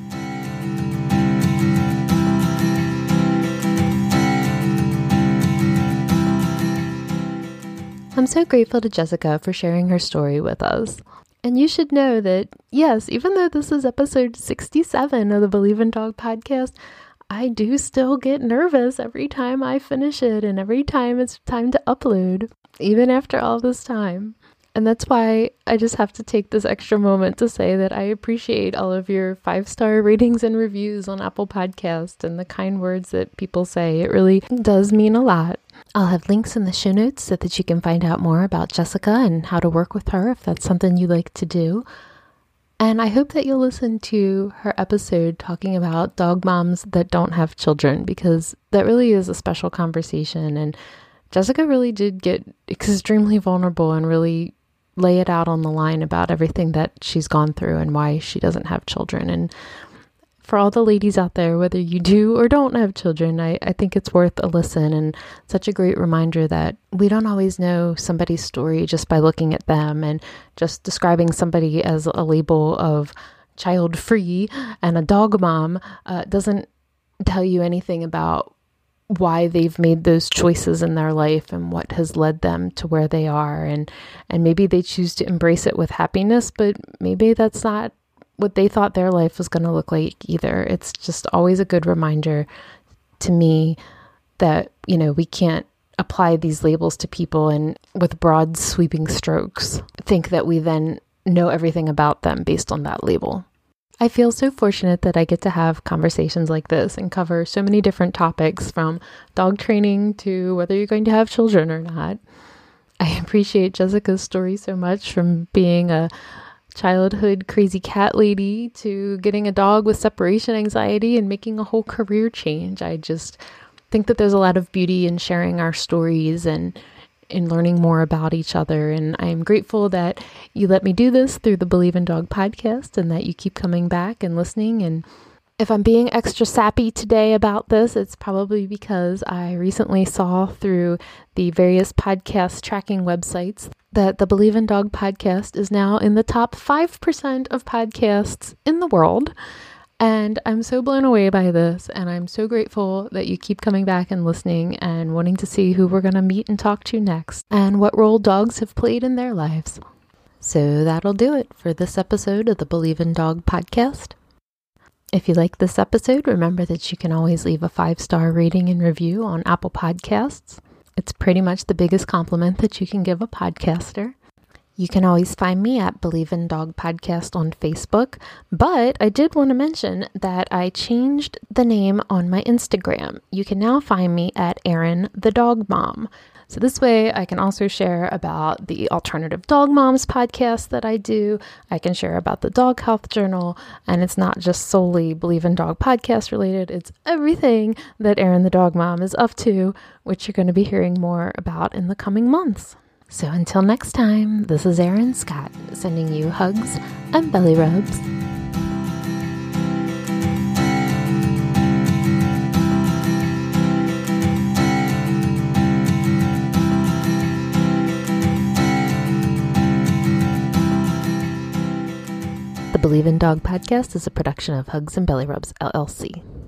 I'm so grateful to Jessica for sharing her story with us. And you should know that, yes, even though this is episode 67 of the Believe in Dog podcast, I do still get nervous every time I finish it and every time it's time to upload, even after all this time. And that's why I just have to take this extra moment to say that I appreciate all of your five star ratings and reviews on Apple Podcast and the kind words that people say. It really does mean a lot. I'll have links in the show notes so that you can find out more about Jessica and how to work with her if that's something you like to do. And I hope that you'll listen to her episode talking about dog moms that don't have children because that really is a special conversation. And Jessica really did get extremely vulnerable and really lay it out on the line about everything that she's gone through and why she doesn't have children. And for all the ladies out there, whether you do or don't have children, I, I think it's worth a listen and such a great reminder that we don't always know somebody's story just by looking at them and just describing somebody as a label of child free and a dog mom uh, doesn't tell you anything about why they've made those choices in their life and what has led them to where they are and and maybe they choose to embrace it with happiness but maybe that's not what they thought their life was going to look like either. It's just always a good reminder to me that, you know, we can't apply these labels to people and with broad sweeping strokes think that we then know everything about them based on that label. I feel so fortunate that I get to have conversations like this and cover so many different topics from dog training to whether you're going to have children or not. I appreciate Jessica's story so much from being a childhood crazy cat lady to getting a dog with separation anxiety and making a whole career change. I just think that there's a lot of beauty in sharing our stories and in learning more about each other. And I'm grateful that you let me do this through the Believe in Dog podcast and that you keep coming back and listening. And if I'm being extra sappy today about this, it's probably because I recently saw through the various podcast tracking websites that the Believe in Dog podcast is now in the top 5% of podcasts in the world. And I'm so blown away by this. And I'm so grateful that you keep coming back and listening and wanting to see who we're going to meet and talk to next and what role dogs have played in their lives. So that'll do it for this episode of the Believe in Dog podcast. If you like this episode, remember that you can always leave a five star rating and review on Apple Podcasts. It's pretty much the biggest compliment that you can give a podcaster. You can always find me at Believe in Dog Podcast on Facebook, but I did want to mention that I changed the name on my Instagram. You can now find me at Erin the Dog Mom. So, this way, I can also share about the Alternative Dog Moms podcast that I do. I can share about the Dog Health Journal, and it's not just solely Believe in Dog podcast related, it's everything that Erin the Dog Mom is up to, which you're going to be hearing more about in the coming months. So, until next time, this is Erin Scott sending you hugs and belly rubs. The Believe in Dog podcast is a production of Hugs and Belly Rubs LLC.